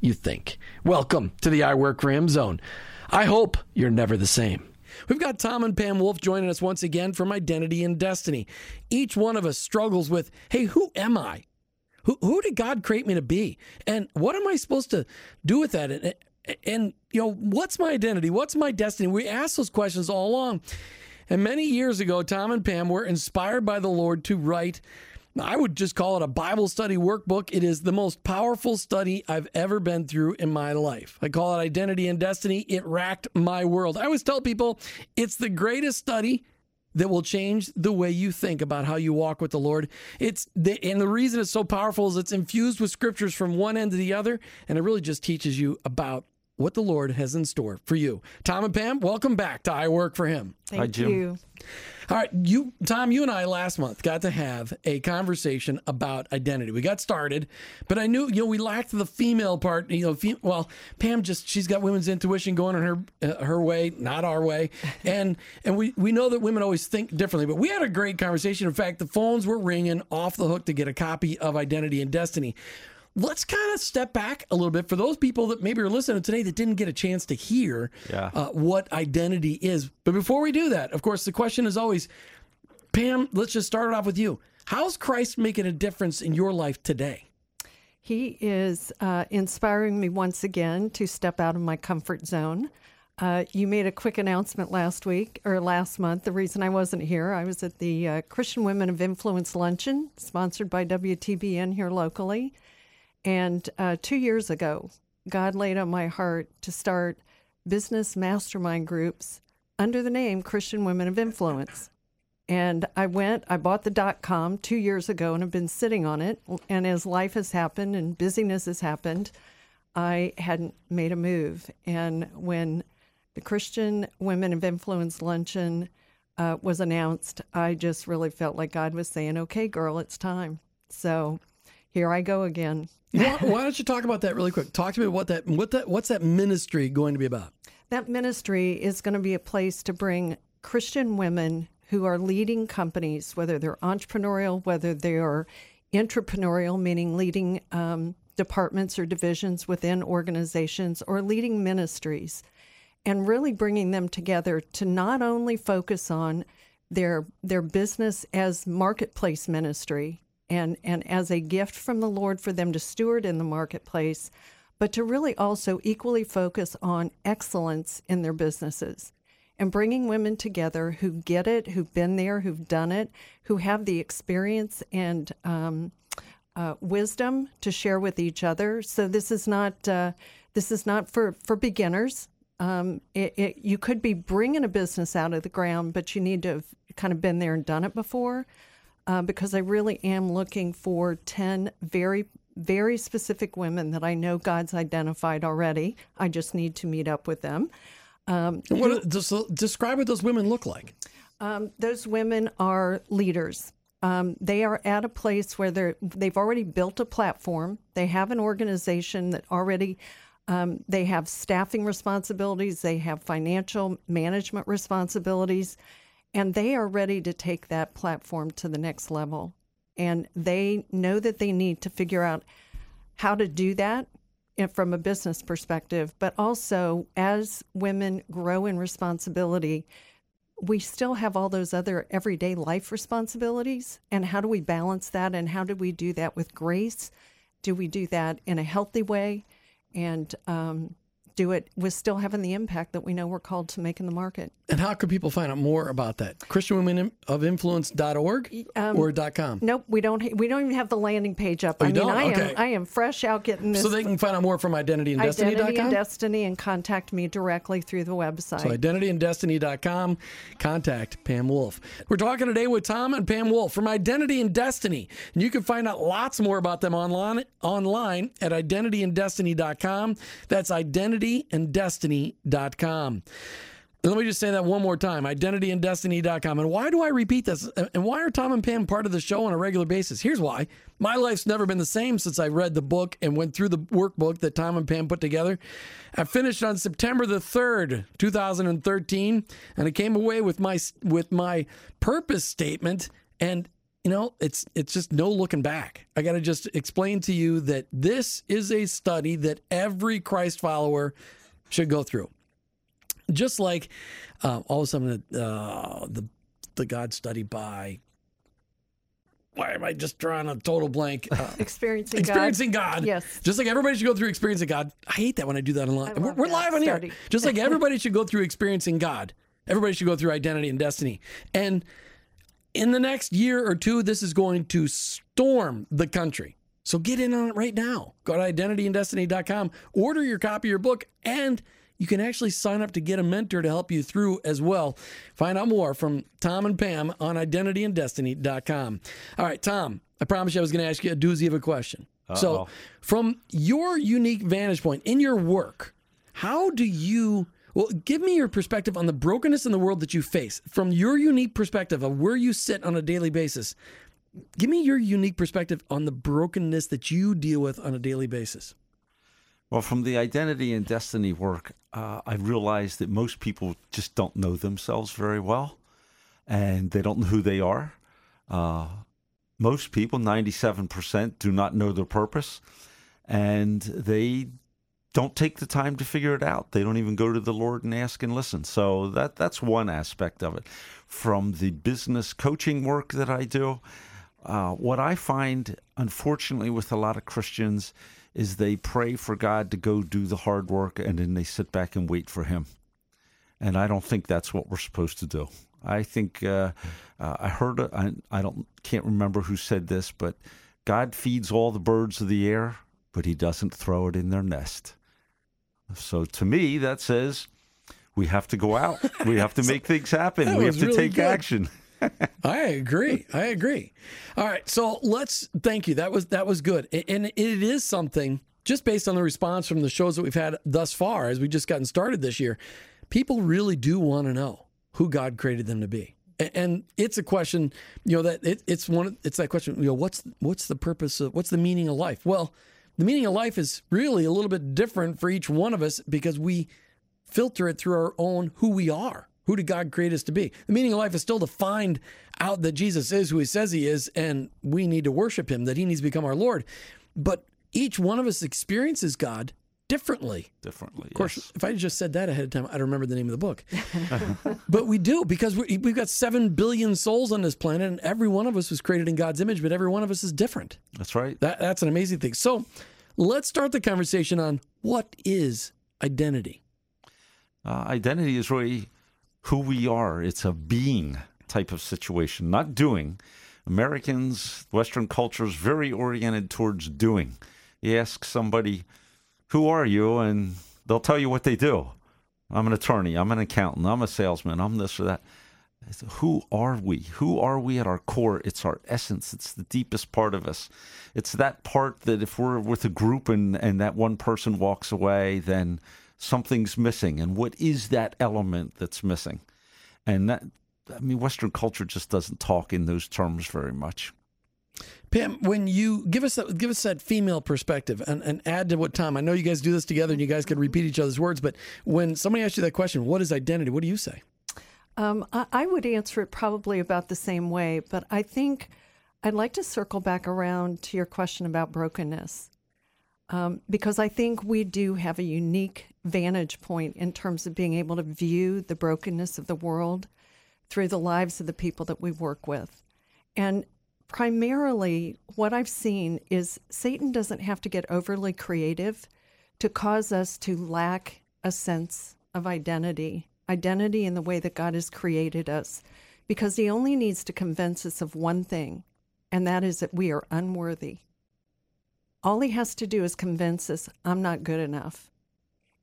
you think. Welcome to the I Work for Him zone. I hope you're never the same. We've got Tom and Pam Wolf joining us once again from Identity and Destiny. Each one of us struggles with, hey, who am I? Who, who did God create me to be? And what am I supposed to do with that? And, and, you know, what's my identity? What's my destiny? We ask those questions all along. And many years ago, Tom and Pam were inspired by the Lord to write I would just call it a Bible study workbook. It is the most powerful study I've ever been through in my life. I call it Identity and Destiny. It racked my world. I always tell people it's the greatest study that will change the way you think about how you walk with the Lord. It's the, and the reason it's so powerful is it's infused with scriptures from one end to the other, and it really just teaches you about what the Lord has in store for you. Tom and Pam, welcome back to I Work for Him. Thank Hi, Jim. you. All right, you, Tom, you and I last month got to have a conversation about identity. We got started, but I knew, you know, we lacked the female part. You know, fem- well, Pam just she's got women's intuition going in her uh, her way, not our way, and and we we know that women always think differently. But we had a great conversation. In fact, the phones were ringing off the hook to get a copy of Identity and Destiny let's kind of step back a little bit for those people that maybe are listening today that didn't get a chance to hear yeah. uh, what identity is. But before we do that, of course, the question is always, Pam, let's just start it off with you. How's Christ making a difference in your life today? He is uh, inspiring me once again to step out of my comfort zone. Uh, you made a quick announcement last week or last month. The reason I wasn't here, I was at the uh, Christian Women of Influence luncheon, sponsored by WTBN here locally. And uh, two years ago, God laid on my heart to start business mastermind groups under the name Christian Women of Influence. And I went, I bought the dot com two years ago and have been sitting on it. And as life has happened and busyness has happened, I hadn't made a move. And when the Christian Women of Influence luncheon uh, was announced, I just really felt like God was saying, okay, girl, it's time. So here I go again. why, why, don't you talk about that really quick? Talk to me what that what that what's that ministry going to be about? That ministry is going to be a place to bring Christian women who are leading companies, whether they're entrepreneurial, whether they are entrepreneurial, meaning leading um, departments or divisions within organizations, or leading ministries, and really bringing them together to not only focus on their their business as marketplace ministry and, and as a gift from the Lord for them to steward in the marketplace, but to really also equally focus on excellence in their businesses and bringing women together who get it, who've been there, who've done it, who have the experience and um, uh, wisdom to share with each other. So this is not uh, this is not for for beginners. Um, it, it, you could be bringing a business out of the ground, but you need to have kind of been there and done it before. Uh, because I really am looking for ten very very specific women that I know God's identified already. I just need to meet up with them. Um, what, describe what those women look like. Um, those women are leaders. Um, they are at a place where they're they've already built a platform. They have an organization that already um, they have staffing responsibilities. They have financial management responsibilities, and they are ready to take that platform to the next level. And they know that they need to figure out how to do that from a business perspective, but also as women grow in responsibility, we still have all those other everyday life responsibilities. And how do we balance that? And how do we do that with grace? Do we do that in a healthy way? And um, do it with still having the impact that we know we're called to make in the market. And how can people find out more about that? ChristianWomenOfInfluence.org um, or .com? Nope, we don't. We don't even have the landing page up. Oh, I mean, don't? I okay. am I am fresh out getting this. So they can find out more from IdentityAndDestiny.com. Identity and Destiny, and contact me directly through the website. So IdentityAndDestiny.com. Contact Pam Wolf. We're talking today with Tom and Pam Wolf from Identity and Destiny, and you can find out lots more about them online online at IdentityAndDestiny.com. That's Identity and Destiny identityanddestiny.com. Let me just say that one more time identityanddestiny.com. And why do I repeat this? And why are Tom and Pam part of the show on a regular basis? Here's why. My life's never been the same since I read the book and went through the workbook that Tom and Pam put together. I finished on September the 3rd, 2013, and I came away with my with my purpose statement and you know, it's it's just no looking back. I got to just explain to you that this is a study that every Christ follower should go through. Just like uh, all of a sudden uh, the the God study by why am I just drawing a total blank? Uh, experiencing experiencing God. God. Yes. Just like everybody should go through experiencing God. I hate that when I do that online. We're, we're live on here. Just like everybody should go through experiencing God. Everybody should go through identity and destiny. And in the next year or two, this is going to storm the country. So get in on it right now. Go to identityanddestiny.com, order your copy of your book, and you can actually sign up to get a mentor to help you through as well. Find out more from Tom and Pam on identityanddestiny.com. All right, Tom, I promised you I was going to ask you a doozy of a question. Uh-oh. So, from your unique vantage point in your work, how do you well, give me your perspective on the brokenness in the world that you face from your unique perspective of where you sit on a daily basis. Give me your unique perspective on the brokenness that you deal with on a daily basis. Well, from the identity and destiny work, uh, I realized that most people just don't know themselves very well and they don't know who they are. Uh, most people, 97%, do not know their purpose and they don't take the time to figure it out. They don't even go to the Lord and ask and listen. So that that's one aspect of it. From the business coaching work that I do, uh, what I find, unfortunately, with a lot of Christians, is they pray for God to go do the hard work and then they sit back and wait for Him. And I don't think that's what we're supposed to do. I think uh, uh, I heard I, I don't can't remember who said this, but God feeds all the birds of the air, but He doesn't throw it in their nest. So to me, that says we have to go out. We have to make things happen. We have to really take good. action. I agree. I agree. All right. So let's thank you. That was that was good. And it is something just based on the response from the shows that we've had thus far as we've just gotten started this year. People really do want to know who God created them to be. And it's a question, you know, that it, it's one. Of it's that question. You know, what's what's the purpose of what's the meaning of life? Well, the meaning of life is really a little bit different for each one of us because we filter it through our own who we are. Who did God create us to be? The meaning of life is still to find out that Jesus is who he says he is, and we need to worship him, that he needs to become our Lord. But each one of us experiences God differently. differently. Of course, yes. if I just said that ahead of time, I'd remember the name of the book. but we do because we, we've got seven billion souls on this planet, and every one of us was created in God's image, but every one of us is different. that's right. That, that's an amazing thing. So let's start the conversation on what is identity. Uh, identity is really who we are. It's a being type of situation, not doing. Americans, Western culture is very oriented towards doing. You ask somebody, "Who are you?" and they'll tell you what they do. I'm an attorney. I'm an accountant. I'm a salesman. I'm this or that. Who are we? Who are we at our core? It's our essence. It's the deepest part of us. It's that part that if we're with a group and, and that one person walks away, then something's missing. And what is that element that's missing? And that, I mean, Western culture just doesn't talk in those terms very much. Pam, when you give us that, give us that female perspective and, and add to what Tom, I know you guys do this together and you guys can repeat each other's words, but when somebody asks you that question, what is identity? What do you say? Um, I, I would answer it probably about the same way, but I think I'd like to circle back around to your question about brokenness. Um, because I think we do have a unique vantage point in terms of being able to view the brokenness of the world through the lives of the people that we work with. And primarily, what I've seen is Satan doesn't have to get overly creative to cause us to lack a sense of identity, identity in the way that God has created us, because he only needs to convince us of one thing, and that is that we are unworthy. All he has to do is convince us, I'm not good enough.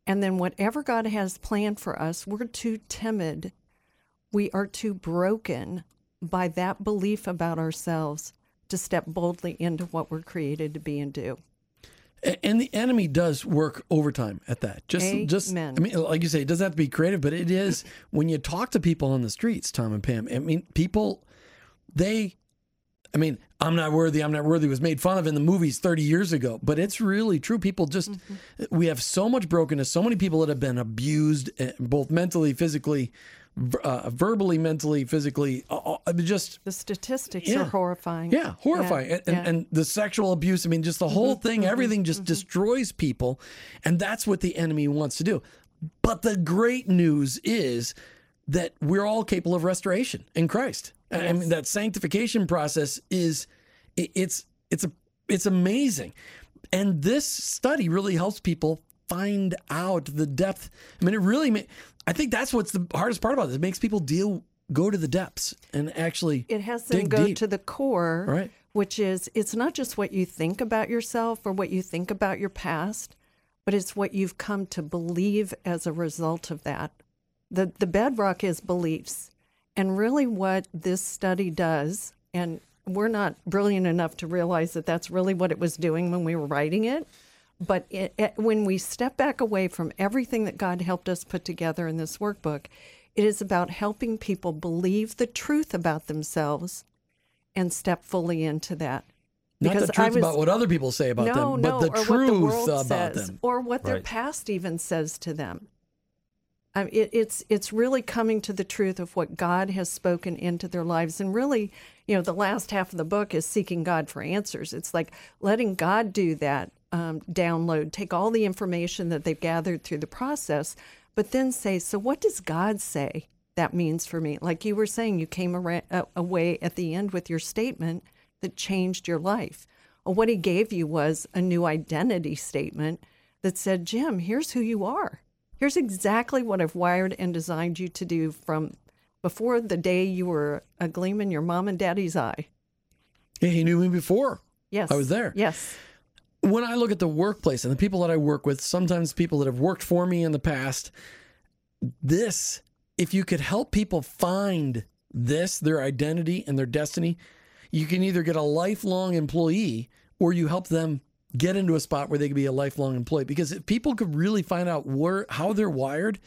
And then whatever God has planned for us, we're too timid. We are too broken by that belief about ourselves to step boldly into what we're created to be and do. And the enemy does work overtime at that. Just, just. I mean, like you say, it doesn't have to be creative, but it is when you talk to people on the streets, Tom and Pam. I mean, people, they, I mean, I'm not worthy. I'm not worthy was made fun of in the movies 30 years ago, but it's really true. People just, we have so much brokenness. So many people that have been abused, eh, both mentally, physically, uh, verbally, mentally, physically. Uh, just The statistics Yeah. are horrifying. yeah, horrifying. and, and, yeah. and the sexual abuse, I mean, just the whole thing, everything just destroys people. And that's what the enemy wants to do. But the great news is that we're all capable of restoration in Christ. I mean, that sanctification process is it- it's it's a it's amazing. And this study really helps people find out the depth. I mean, it really I think that's what's the hardest part about this. It makes people deal go to the depths and actually It has them dig go deep. to the core, Right. which is it's not just what you think about yourself or what you think about your past, but it's what you've come to believe as a result of that. The the bedrock is beliefs. And really what this study does and we're not brilliant enough to realize that that's really what it was doing when we were writing it. But it, it, when we step back away from everything that God helped us put together in this workbook, it is about helping people believe the truth about themselves and step fully into that. Not the Because truth I was- about what other people say about no, them, no, but the or truth the world about says, them. or what their Right. past even says to them. It, it's it's really coming to the truth of what God has spoken into their lives, and really, you know, the last half of the book is seeking God for answers. It's like letting God do that um, download, take all the information that they've gathered through the process, but then say, so what does God say that means for me? Like you were saying, you came ara- uh, away at the end with your statement that changed your life. Well, what He gave you was a new identity statement that said, Jim, here's who you are. Here's exactly what I've wired and designed you to do from before the day you were a gleam in your mom and daddy's eye. Yeah, he knew me before. Yes. I was there. Yes. When I look at the workplace and the people that I work with, sometimes people that have worked for me in the past, this, if you could help people find this, their identity and their destiny, you can either get a lifelong employee or you help them get into a spot where they can be a lifelong employee. Because if people could really find out where how they're wired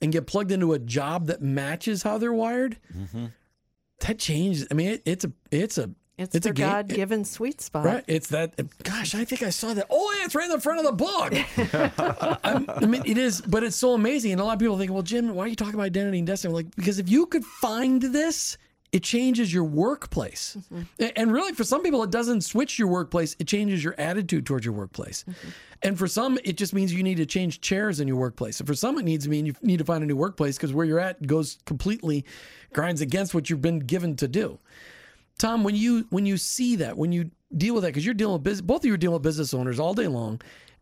and get plugged into a job that matches how they're wired, mm-hmm. that changes. I mean, it, it's a it's a It's, It's a God given sweet spot. Right. It's that. Gosh, I think I saw that. Oh, yeah, it's right in the front of the book. I, mean, it is, but it's so amazing. And a lot of people think, well, Jim, why are you talking about identity and destiny? I'm like, because if you could find this it changes your workplace. Mm-hmm. A- And really, for some people, it doesn't switch your workplace, it changes your attitude towards your workplace. Mm-hmm. And for some, it just means you need to change chairs in your workplace. And for some, it needs to mean you need to find a new workplace because where you're at goes completely grinds against what you've been given to do. Tom, when you when you see that, when you deal with that, because you're dealing with business, both of you are dealing with business owners all day long,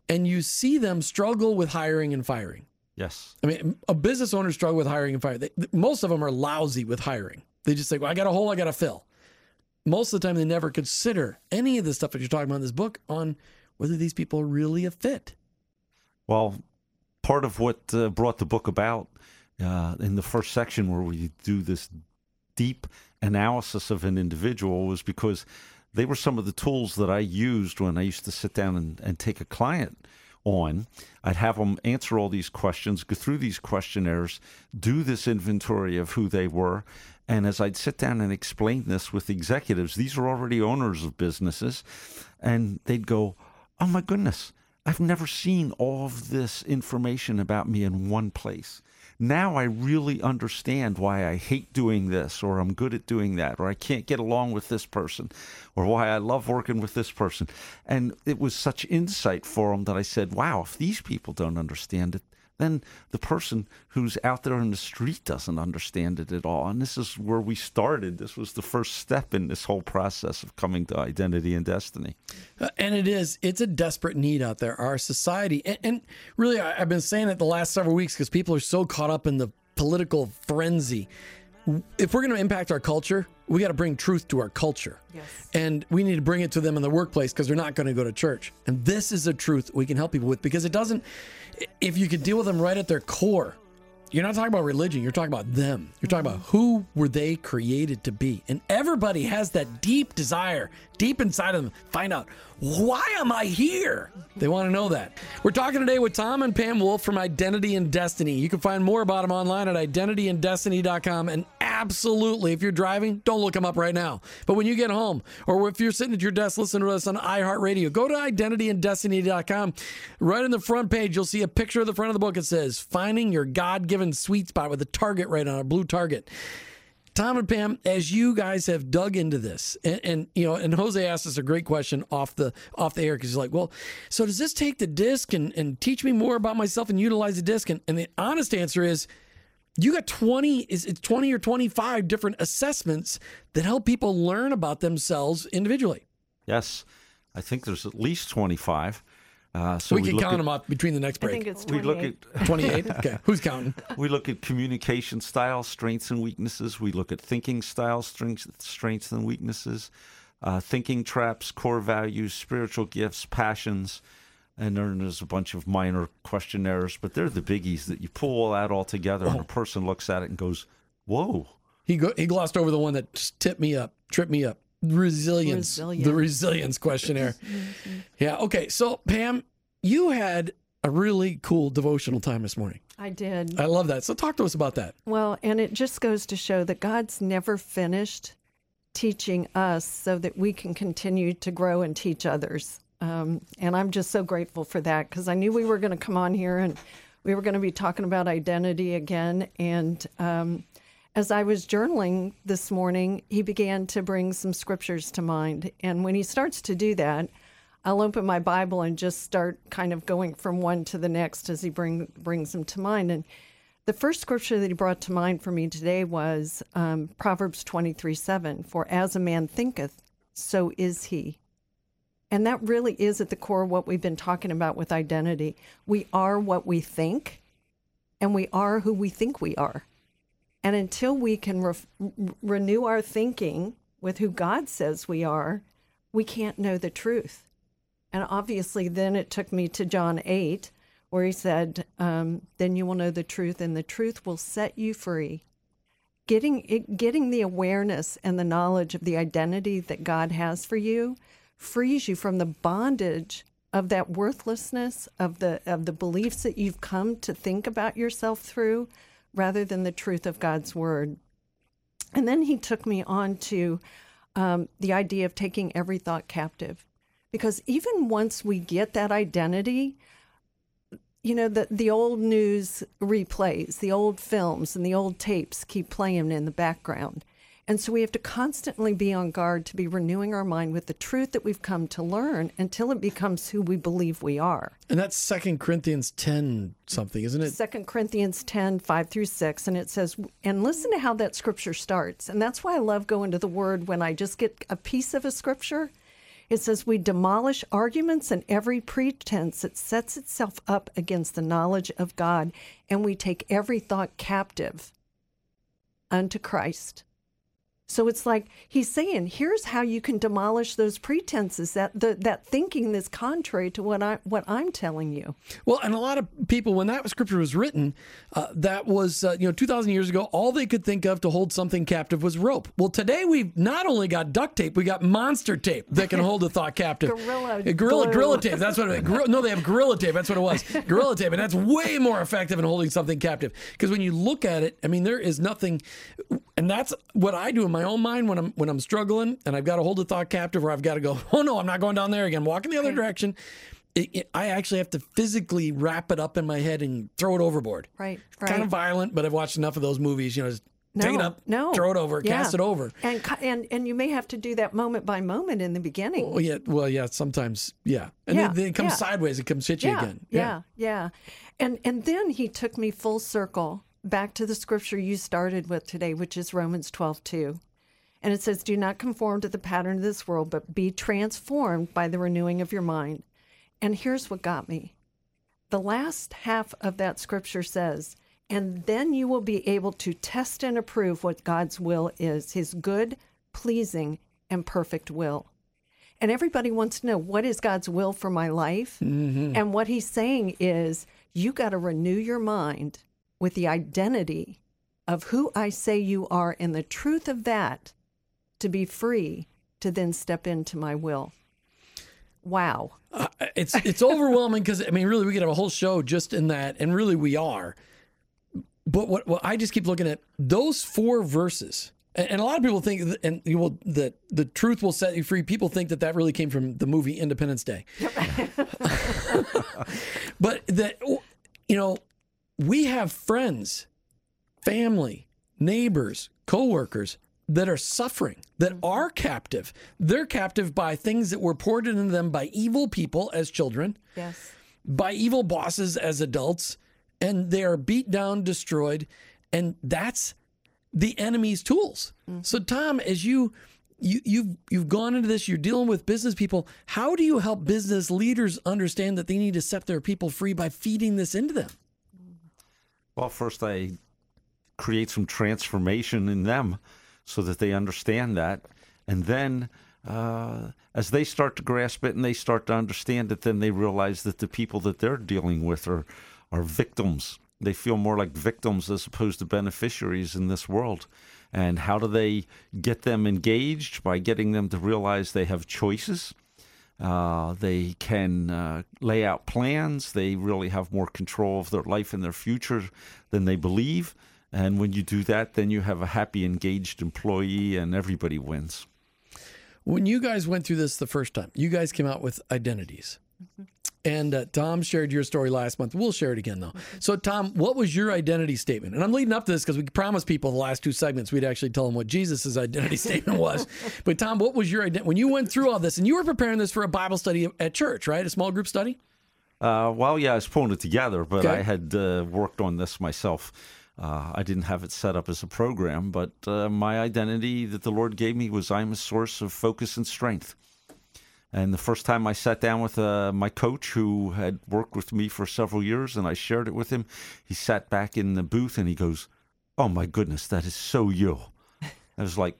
and you see them struggle with hiring and firing. Yes. I mean, a business owner struggle with hiring and firing. They, most of them are lousy with hiring. They just say, "Well, I got a hole, I got to fill." Most of the time, they never consider any of the stuff that you're talking about in this book on whether these people are really a fit. Well, part of what uh, brought the book about uh, in the first section, where we do this deep analysis of an individual, was because they were some of the tools that I used when I used to sit down and, and take a client on. I'd have them answer all these questions, go through these questionnaires, do this inventory of who they were. And as I'd sit down and explain this with executives, these are already owners of businesses, and they'd go, Oh my goodness, I've never seen all of this information about me in one place. Now I really understand why I hate doing this, or I'm good at doing that, or I can't get along with this person, or why I love working with this person. And it was such insight for them that I said, wow, if these people don't understand it, then the person who's out there in the street doesn't understand it at all. And this is where we started. This was the first step in this whole process of coming to identity and destiny. Uh, and it is, it's a desperate need out there. Our society, and, and really, I've been saying it the last several weeks because people are so caught up in the political frenzy. If we're going to impact our culture, we got to bring truth to our culture. Yes. And we need to bring it to them in the workplace because they're not going to go to church. And this is a truth we can help people with because it doesn't, if you could deal with them right at their core, you're not talking about religion, you're talking about them. You're talking about who were they created to be. And everybody has that deep desire, deep inside of them, find out why am I here? They want to know that. We're talking today with Tom and Pam Wolf from Identity and Destiny. You can find more about them online at identityanddestiny.com. And absolutely, if you're driving, don't look them up right now. But when you get home, or if you're sitting at your desk listening to us on iHeartRadio, go to identityanddestiny.com. Right in the front page, you'll see a picture of the front of the book. It says, Finding Your God Given Sweet Spot with a target right on a blue target. Tom and Pam, as you guys have dug into this, and, and you know, and Jose asked us a great question off the off the air because he's like, "Well, so does this take the disc and, and teach me more about myself and utilize the disc?" And, and the honest answer is, you got twenty is it's twenty or twenty five different assessments that help people learn about themselves individually. Yes, I think there's at least 25. Uh, so we, can count at, them up between the next I break. think it's We look at twenty eight. Okay, who's counting? we look at communication style, strengths and weaknesses. We look at thinking style, strengths, strengths and weaknesses, uh, thinking traps, core values, spiritual gifts, passions, and then there's a bunch of minor questionnaires, but they're the biggies that you pull all that all together, and a person looks at it and goes, "Whoa." He go, he glossed over the one that just tipped me up, tripped me up. Resilience, Resilient. the resilience questionnaire. yeah. Okay. So Pam, you had a really cool devotional time this morning. I did. I love that. So talk to us about that. Well, and it just goes to show that God's never finished teaching us so that we can continue to grow and teach others. Um, and I'm just so grateful for that because I knew we were going to come on here and we were going to be talking about identity again. And um, as I was journaling this morning, he began to bring some scriptures to mind. And when he starts to do that, I'll open my Bible and just start kind of going from one to the next as he bring, brings them to mind. And the first scripture that he brought to mind for me today was um, Proverbs 23 7. For as a man thinketh, so is he. And that really is at the core of what we've been talking about with identity. We are what we think, and we are who we think we are. And until we can ref- renew our thinking with who God says we are, we can't know the truth. And obviously, then it took me to John 8, where he said, um, Then you will know the truth, and the truth will set you free. Getting, it, getting the awareness and the knowledge of the identity that God has for you frees you from the bondage of that worthlessness of the of the beliefs that you've come to think about yourself through rather than the truth of God's word. And then he took me on to um, the idea of taking every thought captive. Because even once we get that identity, you know, the, the old news replays, the old films and the old tapes keep playing in the background. And so we have to constantly be on guard to be renewing our mind with the truth that we've come to learn until it becomes who we believe we are. And that's Second Corinthians 10 something, isn't it? Second Corinthians 10, 5 through 6. And it says, and listen to how that scripture starts. And that's why I love going to the word when I just get a piece of a scripture. It says, We demolish arguments and every pretense that sets itself up against the knowledge of God, and we take every thought captive unto Christ. So it's like he's saying, here's how you can demolish those pretenses, that the, that thinking that's contrary to what I what I'm telling you. Well, and a lot of people, when that scripture was written, uh, that was uh, you know two thousand years ago. All they could think of to hold something captive was rope. Well, today we've not only got duct tape, we got monster tape that can hold a thought captive. gorilla, Uh, gorilla, glue. gorilla tape. That's what. It, gorilla, no, they have gorilla tape. That's what it was. Gorilla tape, and that's way more effective in holding something captive. Because when you look at it, I mean, there is nothing, and that's what I do in my own mind when I'm when I'm struggling and I've got to hold a thought captive, or I've got to go. Oh no, I'm not going down there again. Walk in the other direction. It, it, I actually have to physically wrap it up in my head and throw it overboard. Right, Kind of violent, but I've watched enough of those movies. You know, just take it up, no, throw it over, Yeah. cast it over. and and and you may have to do that moment by moment in the beginning. Well, yeah, well, yeah. Sometimes, yeah, and Yeah, then, then it comes yeah. sideways. It comes hit you again. yeah, yeah, And and then he took me full circle back to the scripture you started with today, which is Romans 12, 2. And it says, Do not conform to the pattern of this world, but be transformed by the renewing of your mind. And here's what got me. The last half of that scripture says, and then you will be able to test and approve what God's will is, his good, pleasing, and perfect will. And everybody wants to know what is God's will for my life? Mm-hmm. And what he's saying is, you got to renew your mind with the identity of who I say you are and the truth of that to be free to then step into my will. Wow. Uh, it's it's overwhelming because I mean, really, we could have a whole show just in that, and really, we are. But what, what I just keep looking at those four verses, and, and a lot of people think, that, and you will that the truth will set you free. People think that that really came from the movie Independence Day. but that you know, we have friends, family, neighbors, coworkers that are suffering, that mm-hmm. are captive. They're captive by things that were poured into them by evil people as children, Yes. by evil bosses as adults, and they are beat down, destroyed, and that's the enemy's tools. Mm-hmm. So, Tom, as you you you've you've gone into this, you're dealing with business people. How do you help business leaders understand that they need to set their people free by feeding this into them? Well, first I create some transformation in them so that they understand that. And then uh, as they start to grasp it and they start to understand it, then they realize that the people that they're dealing with are, are victims. They feel more like victims as opposed to beneficiaries in this world. And how do they get them engaged? By getting them to realize they have choices. Uh, they can uh, lay out plans. They really have more control of their life and their future than they believe. And when you do that, then you have a happy, engaged employee, and everybody wins. When you guys went through this the first time, you guys came out with identities. And uh, Tom shared your story last month. We'll share it again, though. So, Tom, what was your identity statement? And I'm leading up to this because we promised people the last two segments we'd actually tell them what Jesus' identity statement was. But, Tom, what was your identity? When you went through all this, and you were preparing this for a Bible study at church, right? A small group study? Uh, well, yeah, I was pulling it together, but Okay. I had uh, worked on this myself. Uh, I didn't have it set up as a program, but uh, my identity that the Lord gave me was I'm a source of focus and strength. And the first time I sat down with uh, my coach, who had worked with me for several years, and I shared it with him, he sat back in the booth and he goes, "Oh my goodness, that is so you." I was like,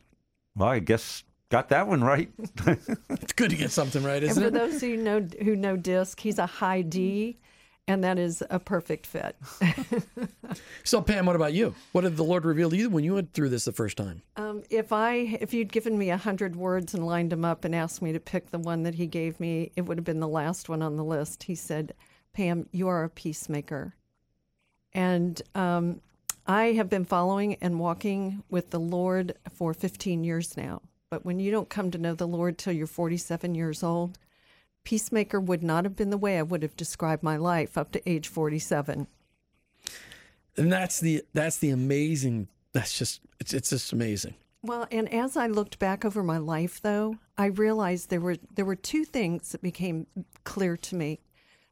"Well, I guess got that one right." It's good to get something right, isn't it? for it? those who know who know Disc, he's a high D, and that is a perfect fit. So, Pam, what about you? What did the Lord reveal to you when you went through this the first time? Um, if I if you'd given me a hundred words and lined them up and asked me to pick the one that he gave me, it would have been the last one on the list. He said, "Pam, you are a peacemaker," and um, I have been following and walking with the Lord for 15 years now. But when you don't come to know the Lord till you're 47 years old, peacemaker would not have been the way I would have described my life up to age 47. and that's the that's the amazing that's just it's it's just amazing Well, and as I looked back over my life, though, I realized there were there were two things that became clear to me.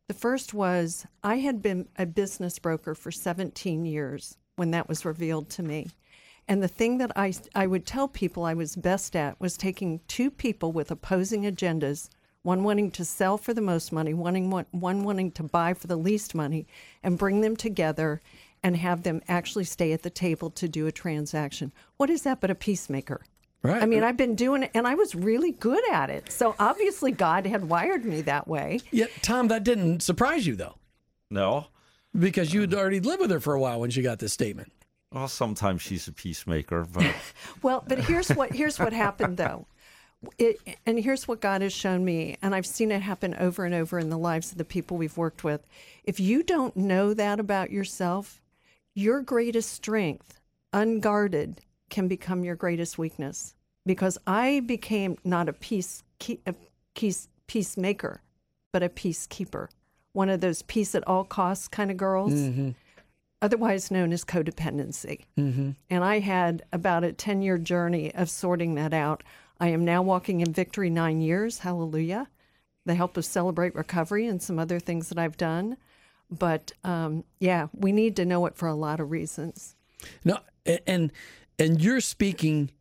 The first was I had been a business broker for 17 years when that was revealed to me. And the thing that I, I would tell people I was best at was taking two people with opposing agendas, one wanting to sell for the most money, one, one wanting to buy for the least money, and bring them together and have them actually stay at the table to do a transaction. What is that but a peacemaker? Right. I mean, I've been doing it and I was really good at it. So obviously God had wired me that way. Yeah, Tom, that didn't surprise you though, No. because you had already lived with her for a while when she got this statement. Well, sometimes she's a peacemaker, but Well, but here's what here's what happened though. It, and here's what God has shown me, and I've seen it happen over and over in the lives of the people we've worked with. If you don't know that about yourself, your greatest strength, unguarded, can become your greatest weakness. Because I became not a peace, a peace peacemaker, but a peacekeeper. One of those peace at all costs kind of girls, mm-hmm. otherwise known as codependency. Mm-hmm. And I had about a 10 year journey of sorting that out. I am now walking in victory nine years. Hallelujah. The help of Celebrate Recovery and some other things that I've done. But um, yeah, we need to know it for a lot of reasons. No, and and you're speaking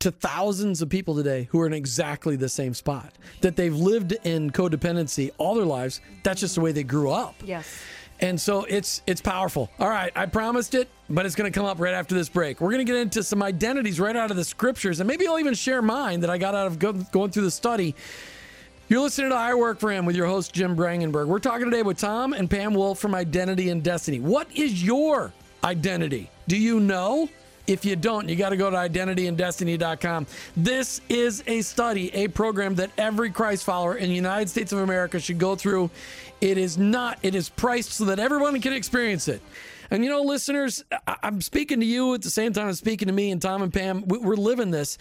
to thousands of people today who are in exactly the same spot that they've lived in codependency all their lives. That's just the way they grew up. Yes. And so it's it's powerful. All right, I promised it, but it's going to come up right after this break. We're going to get into some identities right out of the scriptures, and maybe I'll even share mine that I got out of go, going through the study. You're listening to I Work for Him with your host Jim Brangenberg. We're talking today with Tom and Pam Wolf from Identity and Destiny. What is your identity? Do you know? If you don't, you got to go to identityanddestiny.com. This is a study, a program that every Christ follower in the United States of America should go through. It is not, it is priced so that everyone can experience it. And you know, listeners, I- I'm speaking to you at the same time I'm speaking to me and Tom and Pam. We- We're living this.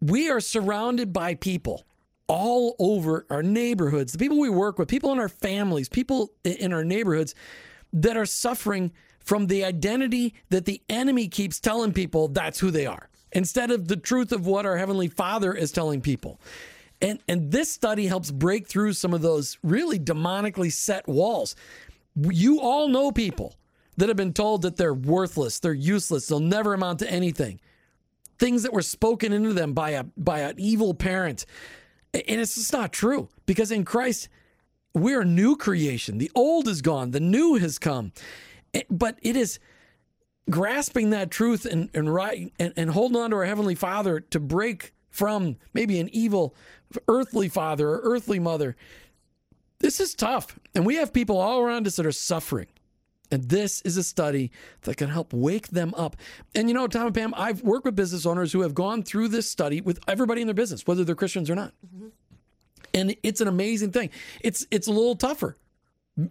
We are surrounded by people all over our neighborhoods, the people we work with, people in our families, people in our neighborhoods that are suffering from the identity that the enemy keeps telling people that's who they are, instead of the truth of what our Heavenly Father is telling people. And, and this study helps break through some of those really demonically set walls. You all know people that have been told that they're worthless, they're useless, they'll never amount to anything. Things that were spoken into them by a by an evil parent. And it's just not true because in Christ, we're a new creation. The old is gone, the new has come. But it is grasping that truth and, and right and, and holding on to our Heavenly Father to break from maybe an evil earthly father or earthly mother. This is tough. And we have people all around us that are suffering. And this is a study that can help wake them up. And you know, Tom and Pam, I've worked with business owners who have gone through this study with everybody in their business, whether they're Christians or not. Mm-hmm. And it's an amazing thing. It's it's a little tougher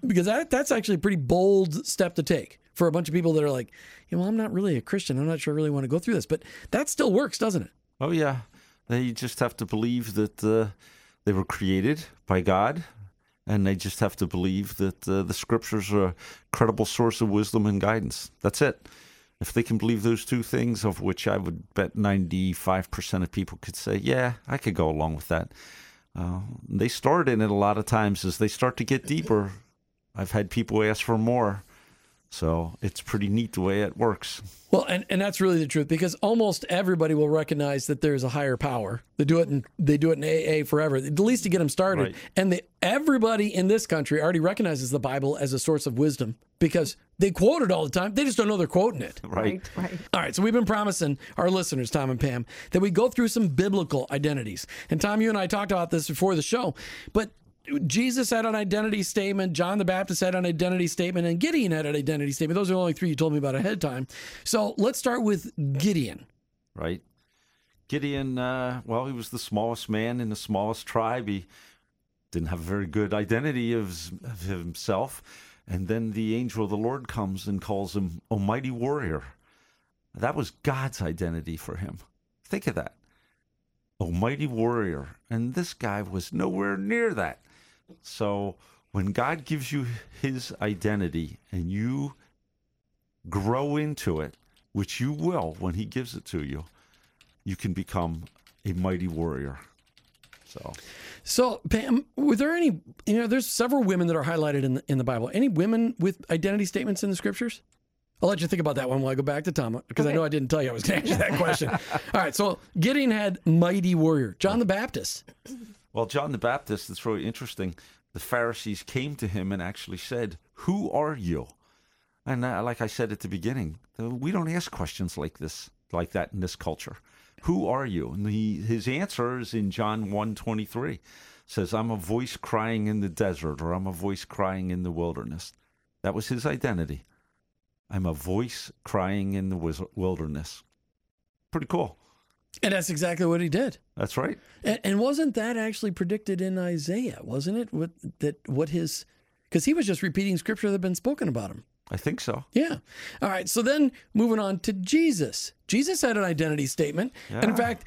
because that, that's actually a pretty bold step to take for a bunch of people that are like, you know, I'm not really a Christian. I'm not sure I really want to go through this. But that still works, doesn't it? oh yeah, they just have to believe that uh, they were created by God, and they just have to believe that uh, the scriptures are a credible source of wisdom and guidance. That's it. If they can believe those two things, of which I would bet 95% of people could say, yeah, I could go along with that. Uh, they start in it a lot of times as they start to get deeper. I've had people ask for more. So it's pretty neat the way it works. Well, and, and that's really the truth because almost everybody will recognize that there's a higher power. They do it in they do it in AA forever, at least to get them started. Right. And the, everybody in this country already recognizes the Bible as a source of wisdom because they quote it all the time. They just don't know they're quoting it. Right. Right. right. All right, so we've been promising our listeners, Tom and Pam, that we go through some biblical identities. And Tom, you and I talked about this before the show, but Jesus had an identity statement, John the Baptist had an identity statement, and Gideon had an identity statement. Those are the only three you told me about ahead of time. So let's start with Gideon. right? Gideon, uh, well, he was the smallest man in the smallest tribe. He didn't have a very good identity of, of himself. And then the angel of the Lord comes and calls him a mighty Warrior. That was God's identity for him. Think of that. A mighty Warrior. And this guy was nowhere near that. So when God gives you his identity and you grow into it, which you will when he gives it to you, you can become a mighty warrior. So, So, Pam, were there any? You know, there's several women that are highlighted in the, in the Bible. Any women with identity statements in the scriptures? I'll let you think about that one while I go back to Tom because I know I didn't tell you I was going to answer that question. All right, so Gideon had mighty warrior, John the Baptist. Well, John the Baptist, it's really interesting. The Pharisees came to him and actually said, Who are you? And uh, like I said at the beginning, uh, we don't ask questions like this, like that in this culture. Who are you? And he, his answer is in John 1.23. Says, I'm a voice crying in the desert, or I'm a voice crying in the wilderness. That was his identity. I'm a voice crying in the wilderness. Pretty cool. And that's exactly what he did. That's right. And, and wasn't that actually predicted in Isaiah? Wasn't it? What that what his because he was just repeating scripture that had been spoken about him. I think so. Yeah. All right. So then moving on to Jesus. Jesus had an identity statement. And in fact,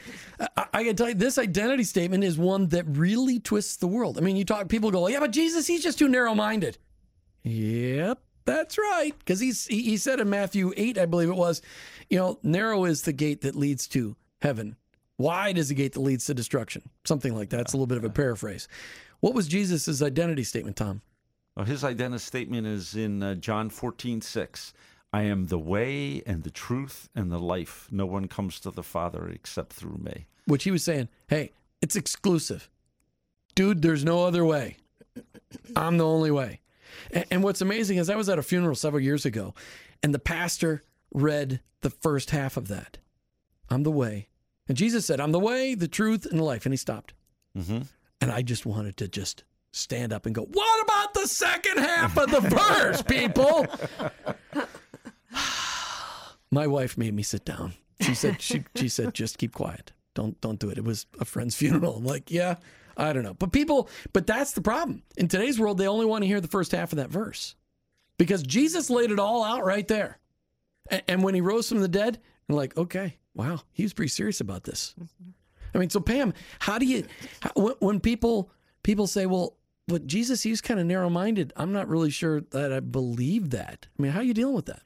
I, I can tell you this identity statement is one that really twists the world. I mean, you talk, people go, yeah, but Jesus, he's just too narrow minded. Yep. That's right. Because he's he, he said in Matthew 8, I believe it was, you know, narrow is the gate that leads to heaven. Wide is the gate that leads to destruction. Something like that. It's a little bit of a paraphrase. What was Jesus' identity statement, Tom? Well, his identity statement is in uh, John fourteen six. I am the way and the truth and the life. No one comes to the Father except through me. which he was saying, hey, it's exclusive. Dude, there's no other way. I'm the only way. And, and what's amazing is I was at a funeral several years ago, and the pastor read the first half of that. I'm the way. And Jesus said, I'm the way, the truth, and the life. And he stopped. Mm-hmm. And I just wanted to just stand up and go, What about the second half of the verse, people? My wife made me sit down. She said, she, she said, just keep quiet. Don't don't do it. It was a friend's funeral. I'm like, yeah, I don't know. But people, but that's the problem. In today's world, they only want to hear the first half of that verse. Because Jesus laid it all out right there. And, and when he rose from the dead, I'm like, okay, wow, he was pretty serious about this. I mean, so Pam, how do you how, when, when people people say, well, but Jesus, he's kind of narrow minded. I'm not really sure that I believe that. I mean, how are you dealing with that?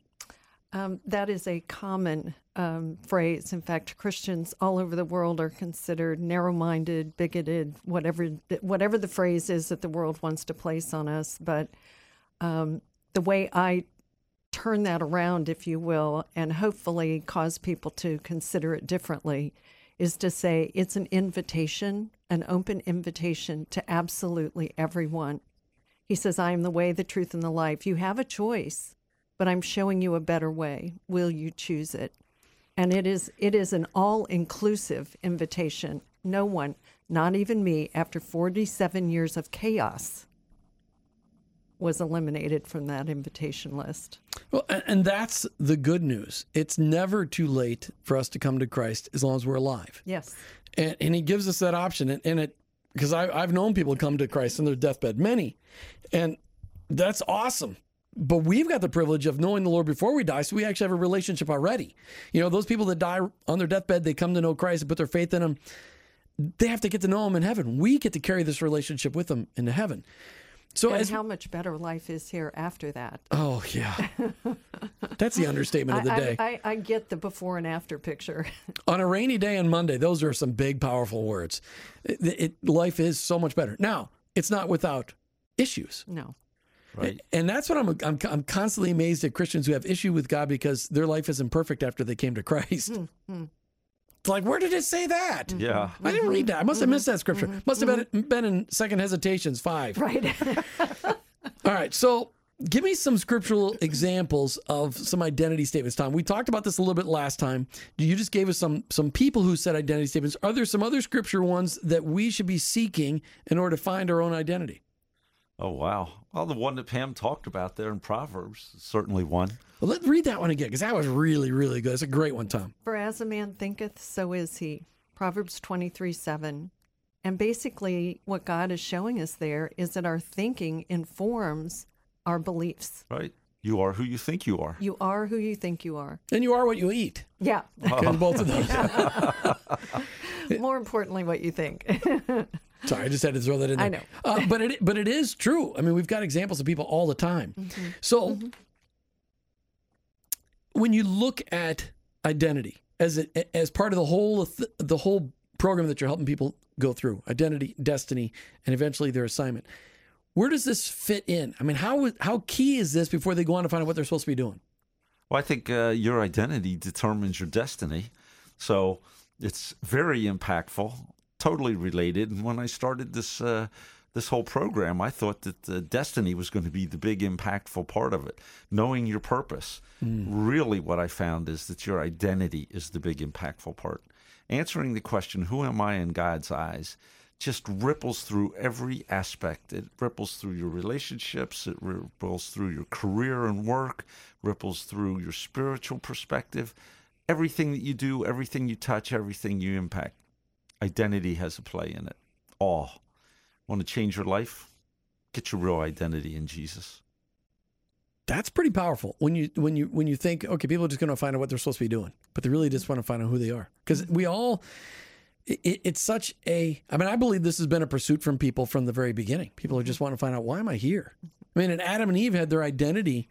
Um, that is a common um, phrase. In fact, Christians all over the world are considered narrow-minded, bigoted, whatever whatever the phrase is that the world wants to place on us. But um, the way I turn that around, if you will, and hopefully cause people to consider it differently, is to say it's an invitation, an open invitation to absolutely everyone. He says, I am the way, the truth, and the life. You have a choice but I'm showing you a better way. Will you choose it? And it is it is an all-inclusive invitation. No one, not even me, after 47 years of chaos, was eliminated from that invitation list. Well, and, that's the good news. It's never too late for us to come to Christ as long as we're alive. Yes. And, and he gives us that option. And, and it, because I've known people come to Christ on their deathbed, many. And that's awesome. But we've got the privilege of knowing the Lord before we die, so we actually have a relationship already. You know, those people that die on their deathbed, they come to know Christ and put their faith in Him. They have to get to know Him in heaven. We get to carry this relationship with them into heaven. So, And as how much better life is here after that. oh yeah, that's the understatement of the I, day. I, I, I get the before and after picture. on a rainy day on Monday, those are some big, powerful words. It, it, life is so much better. Now, it's not without issues. no. Right. And that's what I'm, I'm, I'm constantly amazed at Christians who have issue with God because their life isn't perfect after they came to Christ. It's like, where did it say that? Mm-hmm. Yeah. I didn't read that. I must have mm-hmm. missed that scripture. Mm-hmm. Must have been, been in Second Hesitations 5. Right. All right. So give me some scriptural examples of some identity statements, Tom. We talked about this a little bit last time. You just gave us some some people who said identity statements. Are there some other scripture ones that we should be seeking in order to find our own identity? Oh wow. Well, the one that Pam talked about there in Proverbs certainly one. Well, let's read that one again because that was really, really good. It's a great one, Tom. For as a man thinketh, so is he. Proverbs 23 7. And basically, what God is showing us there is that our thinking informs our beliefs. Right. You are who you think you are. You are who you think you are. And you are what you eat. Yeah. Okay, both of those. More importantly, what you think. Sorry, I just had to throw that in there. I know. uh, but it but it is true. I mean, we've got examples of people all the time. So when you look at identity, as it, as part of the whole the whole program that you're helping people go through identity, destiny, and eventually their assignment. Where does this fit in? I mean, how how key is this before they go on to find out what they're supposed to be doing? Well, I think uh, your identity determines your destiny. So it's very impactful, totally related. And when I started this uh, this whole program, I thought that uh, destiny was going to be the big impactful part of it. Knowing your purpose. Mm. Really, what I found is that your identity is the big impactful part. Answering the question, "Who am I in God's eyes?" just ripples through every aspect. It ripples through your relationships, it ripples through your career and work, ripples through your spiritual perspective. Everything that you do, everything you touch, everything you impact, identity has a play in it. All. Want to change your life? Get your real identity in Jesus. That's pretty powerful when you when you when you think okay people are just going to find out what they're supposed to be doing but they really just want to find out who they are because we all it, it's such a i mean i believe this has been a pursuit from people from the very beginning people are just want to find out why am i here i mean and adam and eve had their identity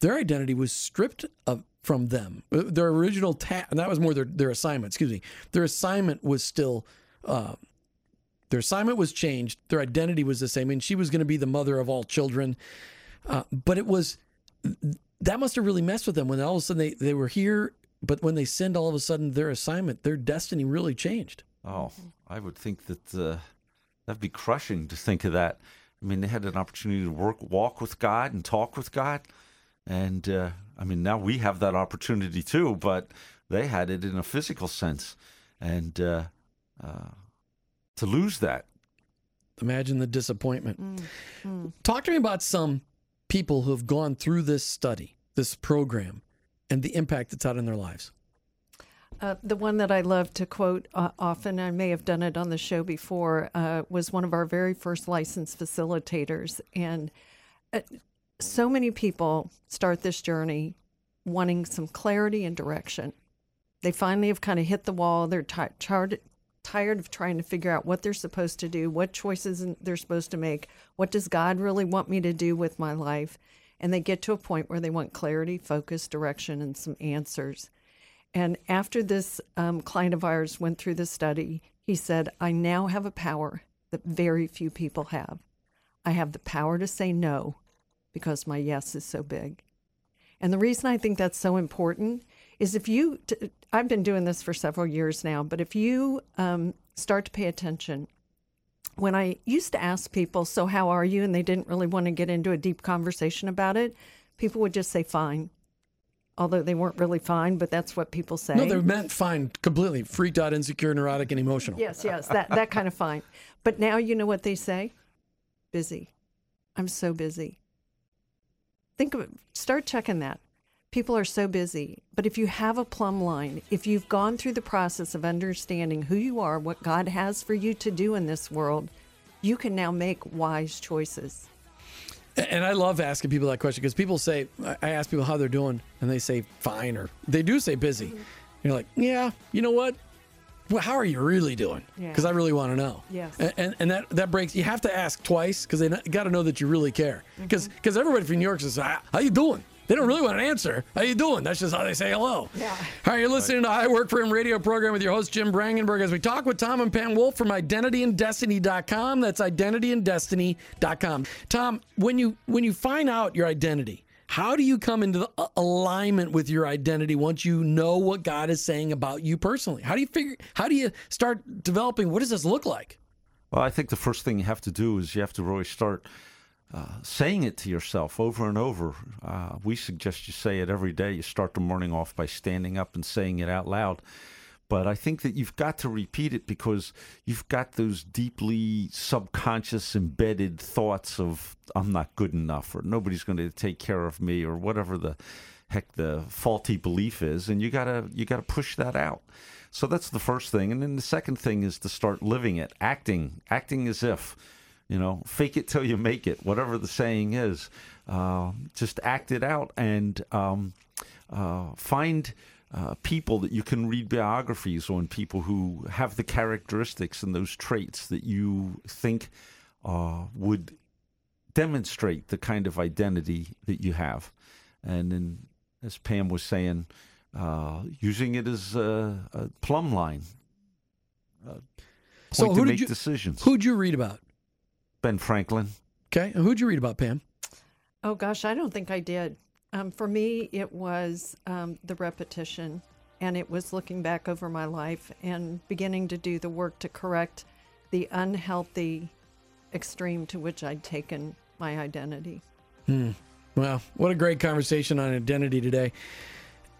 their identity was stripped of, from them. Uh, their original task and that was more their, their assignment excuse me. Their assignment was still uh, their assignment was changed. Their identity was the same and she was going to be the mother of all children. Uh, but it was that must have really messed with them when all of a sudden they, they were here but when they sinned, all of a sudden their assignment, their destiny really changed. Oh, I would think that uh, that'd be crushing to think of that. I mean, they had an opportunity to work, walk with God, and talk with God, and uh, I mean, now we have that opportunity too. But they had it in a physical sense, and uh, uh to lose that, imagine the disappointment. Mm, mm. Talk to me about some people who have gone through this study, this program, and the impact it's had in their lives? Uh, the one that I love to quote uh, often, I may have done it on the show before, uh, was one of our very first licensed facilitators. And uh, so many people start this journey wanting some clarity and direction. They finally have kind of hit the wall. They're t- tired, tired of trying to figure out what they're supposed to do, what choices they're supposed to make, what does God really want me to do with my life and they get to a point where they want clarity, focus, direction, and some answers. And after this um, client of ours went through the study, he said, I now have a power that very few people have. I have the power to say no because my yes is so big. And the reason I think that's so important is if you, t- I've been doing this for several years now, but if you um, start to pay attention when I used to ask people, So, how are you? and they didn't really want to get into a deep conversation about it, people would just say, Fine. Although they weren't really fine, but that's what people say. No, they meant fine completely freaked out, insecure, neurotic, and emotional. Yes, yes, that, that kind of fine. But now you know what they say? Busy. I'm so busy. Think of it, start checking that people are so busy. But if you have a plumb line, if you've gone through the process of understanding who you are, what God has for you to do in this world, you can now make wise choices. And I love asking people that question because people say, I ask people how they're doing, and they say fine, or they do say busy. Mm-hmm. You're like, yeah, you know what? Well, how are you really doing? Because yeah. I really want to know. Yes. And, and, and that that breaks. You have to ask twice because they got to know that you really care. Because mm-hmm. because everybody from New York says, "How you doing?" They don't really want an answer. How you doing? That's just how they say hello. Yeah. All right, you're listening to I Work for Him radio program with your host, Jim Brangenberg, as we talk with Tom and Pam Wolf from IdentityAndDestiny.com. That's IdentityAndDestiny.com. Tom, when you when you find out your identity, how do you come into alignment with your identity once you know what God is saying about you personally? How do you figure? How do you start developing? What does this look like? Well, I think the first thing you have to do is you have to really start uh, saying it to yourself over and over. Uh, we suggest you say it every day. You start the morning off by standing up and saying it out loud. But I think that you've got to repeat it because you've got those deeply subconscious, embedded thoughts of, I'm not good enough, or nobody's going to take care of me, or whatever the heck the faulty belief is. And you got to you got to push that out. So that's the first thing. And then the second thing is to start living it, acting, acting as if you know, fake it till you make it, whatever the saying is. Uh, just act it out and um, uh, find uh, people that you can read biographies on people who have the characteristics and those traits that you think uh, would demonstrate the kind of identity that you have. And then, as Pam was saying, uh, using it as a, a plumb line. Uh, So who to did make you- decisions. Who'd you read about? Ben Franklin. Okay. And who'd you read about, Pam? Oh gosh, I don't think I did. Um, for me, it was um, the repetition, and it was looking back over my life and beginning to do the work to correct the unhealthy extreme to which I'd taken my identity. Well, what a great conversation on identity today.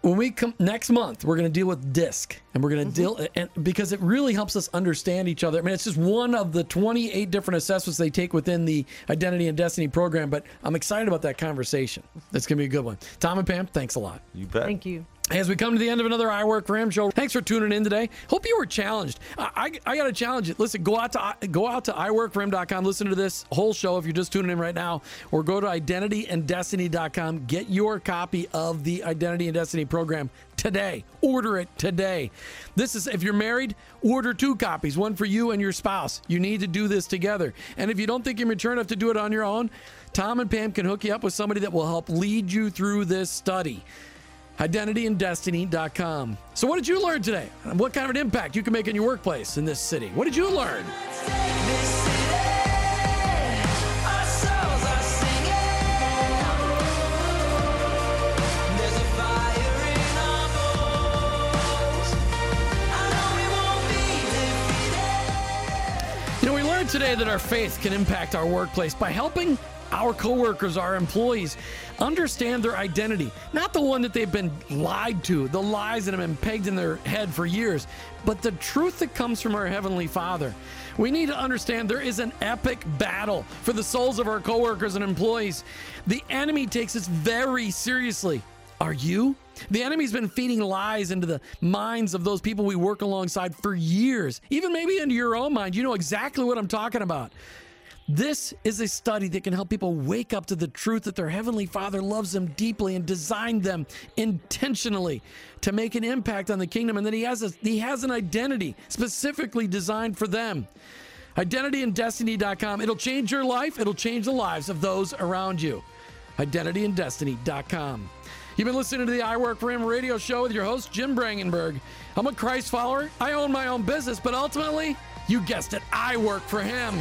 When we come next month, we're going to deal with DISC, and we're going to mm-hmm. deal and because it really helps us understand each other. I mean, it's just one of the 28 different assessments they take within the Identity and Destiny program. But I'm excited about that conversation. That's going to be a good one. Tom and Pam, thanks a lot. You bet. Thank you. As we come to the end of another I Work for Him show, thanks for tuning in today. Hope you were challenged. I, I, I got to challenge you. Listen, go out to go out to iworkforhim.com. Listen to this whole show if you're just tuning in right now, or go to identityanddestiny.com. Get your copy of the Identity and Destiny program today. Order it today. This is if you're married, order two copies, one for you and your spouse. You need to do this together. And if you don't think you're mature enough to do it on your own, Tom and Pam can hook you up with somebody that will help lead you through this study identityanddestiny.com. So, what did you learn today? What kind of an impact you can make in your workplace in this city? What did you learn? You know, we learned today that our faith can impact our workplace by helping our coworkers, our employees, understand their identity. Not the one that they've been lied to, the lies that have been pegged in their head for years, but the truth that comes from our Heavenly Father. We need to understand there is an epic battle for the souls of our coworkers and employees. The enemy takes this very seriously. Are you? The enemy's been feeding lies into the minds of those people we work alongside for years, even maybe into your own mind. You know exactly what I'm talking about. This is a study that can help people wake up to the truth that their Heavenly Father loves them deeply and designed them intentionally to make an impact on the kingdom, and that He has a, He has an identity specifically designed for them. IdentityandDestiny.com. It'll change your life, it'll change the lives of those around you. IdentityandDestiny.com. You've been listening to the I Work for Him radio show with your host, Jim Brangenberg. I'm a Christ follower. I own my own business, but ultimately, you guessed it, I work for Him.